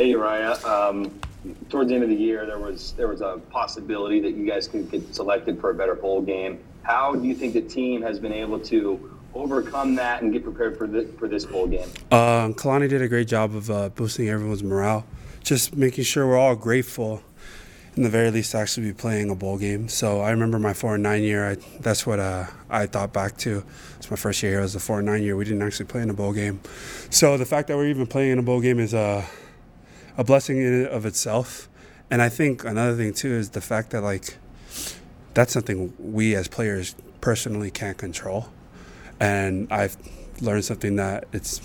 Hey Uriah, um, towards the end of the year, there was there was a possibility that you guys could get selected for a better bowl game. How do you think the team has been able to overcome that and get prepared for this, for this bowl game? Um, Kalani did a great job of uh, boosting everyone's morale, just making sure we're all grateful, in the very least, to actually be playing a bowl game. So I remember my four and nine year. I, that's what uh, I thought back to. It's my first year here. It was the four and nine year. We didn't actually play in a bowl game. So the fact that we're even playing in a bowl game is a a blessing in and of itself. And I think another thing too is the fact that like that's something we as players personally can't control and I've learned something that it's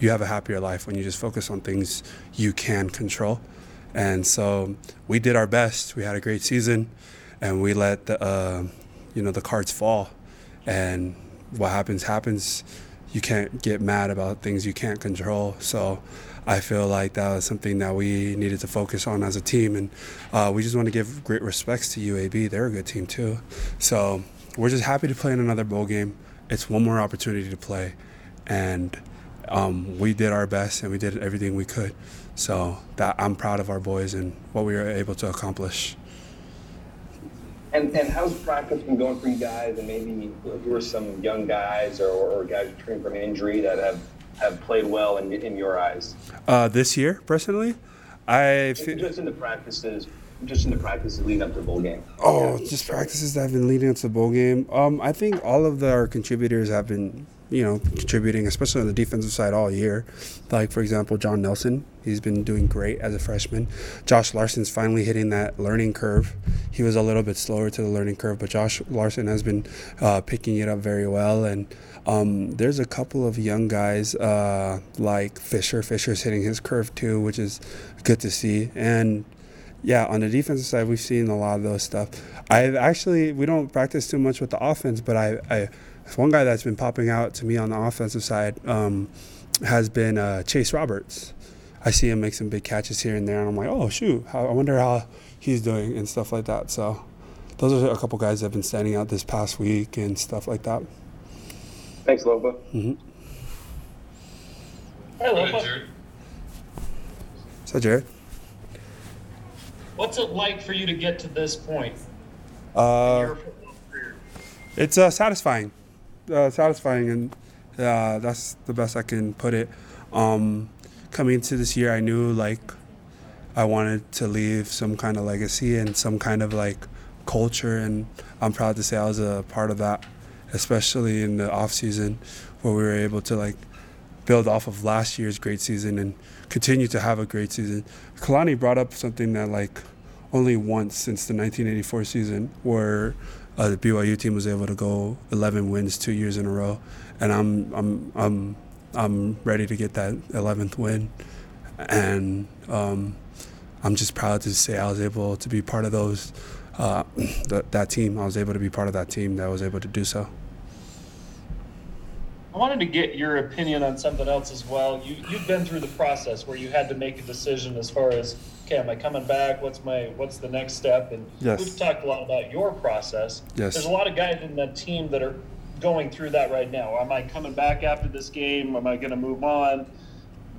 you have a happier life when you just focus on things you can control. And so we did our best. We had a great season, and we let the uh, you know the cards fall. And what happens happens. You can't get mad about things you can't control. So I feel like that was something that we needed to focus on as a team, and uh, we just want to give great respects to UAB. They're a good team too. So we're just happy to play in another bowl game it's one more opportunity to play, and um, we did our best and we did everything we could. So that I'm proud of our boys and what we were able to accomplish. And, and how's practice been going for you guys? And maybe who are some young guys or, or guys returning from injury that have, have played well in, in your eyes? Uh, this year, personally, I feel, just in the practices just in the practices leading up to the bowl game? Oh, just practices that have been leading up to the bowl game. Um, I think all of the, our contributors have been, you know, contributing, especially on the defensive side all year. Like for example, John Nelson, he's been doing great as a freshman. Josh Larson's finally hitting that learning curve. He was a little bit slower to the learning curve, but Josh Larson has been uh, picking it up very well. And um, there's a couple of young guys uh, like Fisher. Fisher's hitting his curve too, which is good to see. And yeah, on the defensive side, we've seen a lot of those stuff. I've actually we don't practice too much with the offense, but I, I one guy that's been popping out to me on the offensive side um, has been uh, Chase Roberts. I see him make some big catches here and there, and I'm like, oh shoot, I wonder how he's doing and stuff like that. So those are a couple guys that have been standing out this past week and stuff like that. Thanks, Lopa. Mm-hmm. Hey, Lopa. What's up, Jared? What's it like for you to get to this point? Uh, it's uh, satisfying, uh, satisfying, and uh, that's the best I can put it. Um, coming into this year, I knew like I wanted to leave some kind of legacy and some kind of like culture, and I'm proud to say I was a part of that, especially in the off season, where we were able to like build off of last year's great season and continue to have a great season. Kalani brought up something that like only once since the 1984 season where uh, the BYU team was able to go 11 wins two years in a row, and I'm I'm I'm I'm ready to get that 11th win, and um, I'm just proud to say I was able to be part of those uh, th- that team. I was able to be part of that team that was able to do so. I wanted to get your opinion on something else as well. You you've been through the process where you had to make a decision as far as okay, am I coming back? What's my what's the next step? And yes. we've talked a lot about your process. Yes. There's a lot of guys in that team that are going through that right now. Am I coming back after this game? Am I going to move on?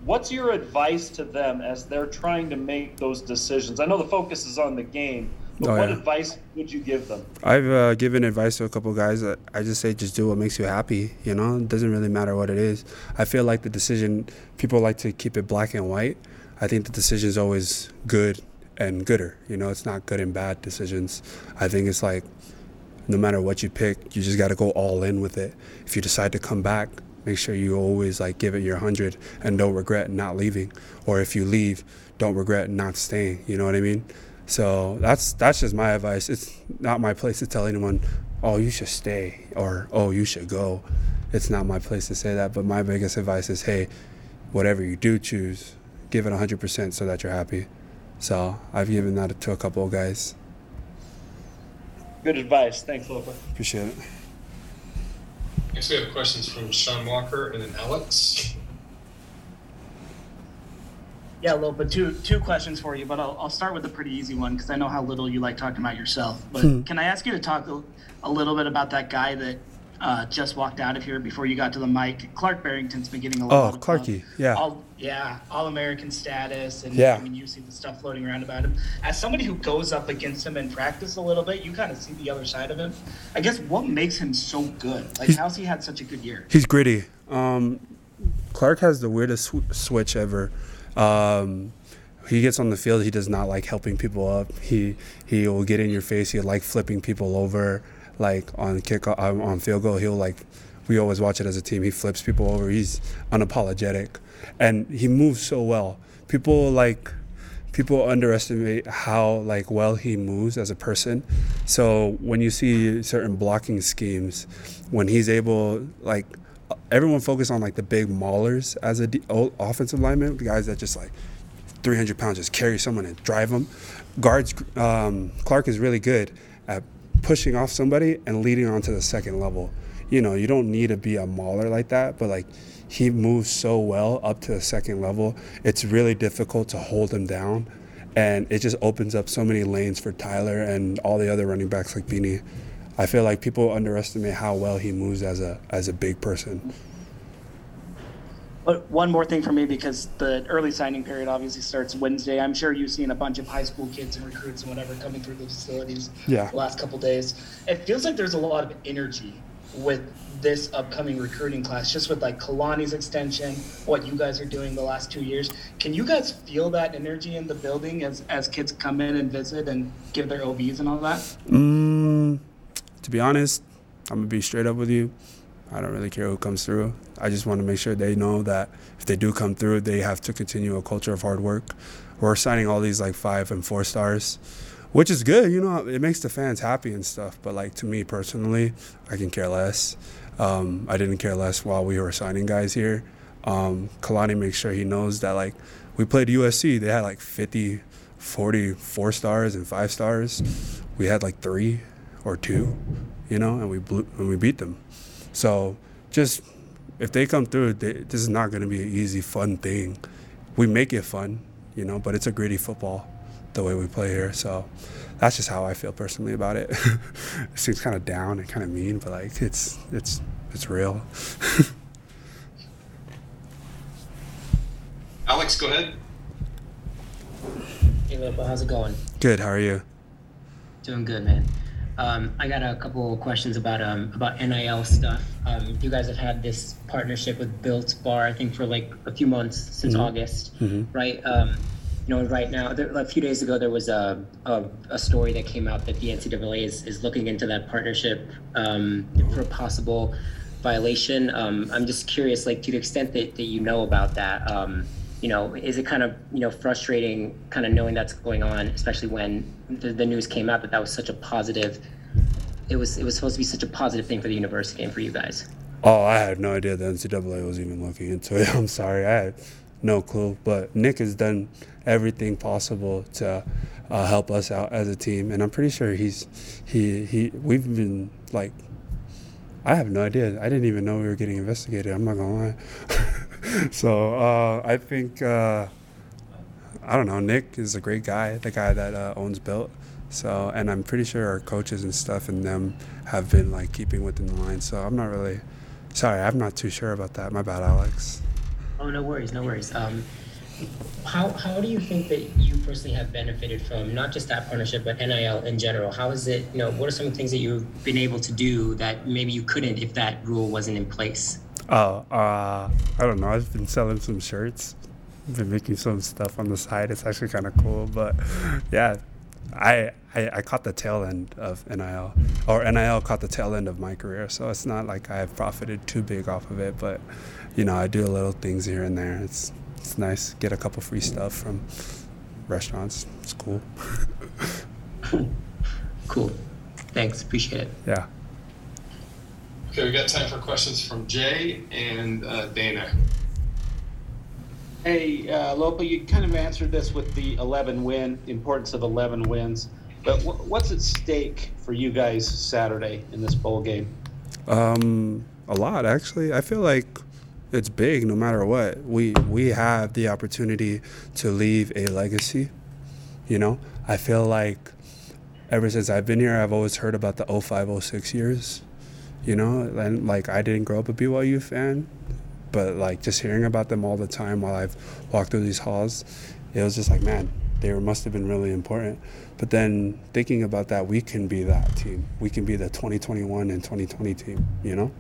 What's your advice to them as they're trying to make those decisions? I know the focus is on the game, but oh, what yeah. advice would you give them? I've uh, given advice to a couple guys. That I just say just do what makes you happy. You know, it doesn't really matter what it is. I feel like the decision people like to keep it black and white. I think the decision is always good and gooder. You know, it's not good and bad decisions. I think it's like no matter what you pick, you just got to go all in with it. If you decide to come back, make sure you always like give it your 100 and don't regret not leaving. Or if you leave, don't regret not staying. You know what I mean? So that's that's just my advice. It's not my place to tell anyone, "Oh, you should stay," or "Oh, you should go." It's not my place to say that. But my biggest advice is, hey, whatever you do choose, give it 100% so that you're happy. So I've given that to a couple of guys. Good advice. Thanks, Lopa. Appreciate it. Next, we have questions from Sean Walker and then Alex. Yeah, Lopa, two two questions for you, but I'll, I'll start with a pretty easy one because I know how little you like talking about yourself. But hmm. can I ask you to talk a, a, little bit about that guy that uh, just walked out of here before you got to the mic. Clark Barrington's been getting a lot Oh, of Clarky, love. yeah. All, yeah, all American status, and Yeah. I mean, you see the stuff floating around about him. As somebody who goes up against him in practice a little bit, you kind of see the other side of him. I guess what makes him so good? Like, He's- how's he had such a good year? He's gritty. Um, Clark has the weirdest sw- switch ever. Um, he gets on the field. He does not like helping people up. He he will get in your face. He like flipping people over. Like on kick uh, on field goal, he'll like. We always watch it as a team. He flips people over. He's unapologetic, and he moves so well. People like people underestimate how like well he moves as a person. So when you see certain blocking schemes, when he's able like everyone focus on like the big maulers as a d- o- offensive lineman, the guys that just like 300 pounds just carry someone and drive them. Guards um, Clark is really good at pushing off somebody and leading on to the second level. You know, you don't need to be a mauler like that, but like he moves so well up to the second level. It's really difficult to hold him down, and it just opens up so many lanes for Tyler and all the other running backs like Beanie. I feel like people underestimate how well he moves as a as a big person. But one more thing for me because the early signing period obviously starts Wednesday. I'm sure you've seen a bunch of high school kids and recruits and whatever coming through the facilities Yeah. the last couple days. It feels like there's a lot of energy with this upcoming recruiting class, just with like Kalani's extension, what you guys are doing the last two years. Can you guys feel that energy in the building as as kids come in and visit and give their OVs and all that? Mm, to be honest, I'm gonna be straight up with you. I don't really care who comes through. I just want to make sure they know that if they do come through, they have to continue a culture of hard work. We're signing all these like five and four stars, which is good. You know, it makes the fans happy and stuff. But like to me personally, I can care less. Um, I didn't care less while we were signing guys here. Um, Kalani makes sure he knows that like we played USC. They had like 50, 40 four stars and five stars. We had like three or two, you know, and we blew and we beat them. So just if they come through, they, this is not going to be an easy, fun thing. We make it fun, you know, but it's a gritty football the way we play here. So that's just how I feel personally about it. it seems kind of down and kind of mean, but like it's it's it's real. Alex, go ahead. Hey, Lopa, how's it going? Good. How are you? Doing good, man. Um, I got a couple of questions about um, about NIL stuff. Um, you guys have had this partnership with Built Bar, I think, for like a few months since August, right? Um, you know, right now, there, a few days ago, there was a, a, a story that came out that the NCAA is, is looking into that partnership um, for a possible violation. Um, I'm just curious, like, to the extent that, that you know about that, um, you know, is it kind of, you know, frustrating kind of knowing that's going on, especially when the, the news came out that that was such a positive, it was, it was supposed to be such a positive thing for the university and for you guys. Oh, I had no idea the NCAA was even looking into it. I'm sorry, I had no clue. But Nick has done everything possible to uh, help us out as a team, and I'm pretty sure he's he he. We've been like, I have no idea. I didn't even know we were getting investigated. I'm not gonna lie. so uh, I think uh, I don't know. Nick is a great guy, the guy that uh, owns Built. So, and I'm pretty sure our coaches and stuff and them have been like keeping within the line. So I'm not really sorry. I'm not too sure about that. My bad, Alex. Oh, no worries, no worries. Um, how, how do you think that you personally have benefited from not just that partnership, but NIL in general? How is it, you know, what are some things that you've been able to do that maybe you couldn't if that rule wasn't in place? Oh, uh, I don't know. I've been selling some shirts. I've been making some stuff on the side. It's actually kind of cool. But yeah, I, I I caught the tail end of NIL, or NIL caught the tail end of my career. So it's not like I've profited too big off of it. But you know, I do little things here and there. It's it's nice. Get a couple free stuff from restaurants. It's cool. Cool. Thanks, appreciate it. yeah. Okay, we got time for questions from Jay and uh, Dana. Hey, uh, Lopa, you kind of answered this with the 11 win, importance of 11 wins. But wh- what's at stake for you guys Saturday in this bowl game? Um, a lot actually. I feel like it's big no matter what. We we have the opportunity to leave a legacy. You know, I feel like ever since I've been here, I've always heard about the 05, 06 years, you know. And like I didn't grow up a BYU fan, but like just hearing about them all the time while I've walked through these halls, it was just like, man, they must have been really important. But then thinking about that, we can be that team. We can be the 2021 and 2020 team, you know?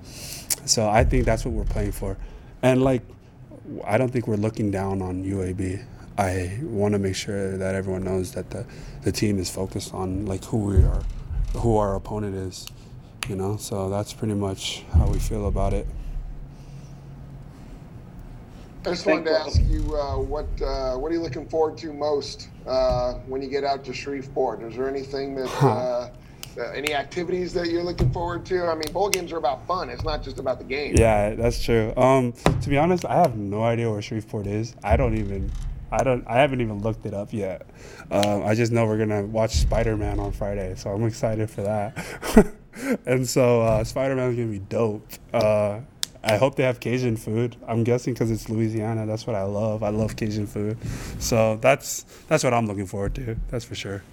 So I think that's what we're playing for. And like, I don't think we're looking down on UAB. I want to make sure that everyone knows that the, the team is focused on like who we are, who our opponent is, you know? So that's pretty much how we feel about it. I just wanted to ask you uh, what uh, what are you looking forward to most uh, when you get out to Shreveport? Is there anything that uh, any activities that you're looking forward to? I mean, bowl games are about fun. It's not just about the game. Yeah, that's true. Um, to be honest, I have no idea where Shreveport is. I don't even. I don't. I haven't even looked it up yet. Um, I just know we're gonna watch Spider Man on Friday, so I'm excited for that. and so uh, Spider Man's gonna be dope. Uh, I hope they have Cajun food. I'm guessing because it's Louisiana. That's what I love. I love Cajun food. So that's that's what I'm looking forward to. That's for sure.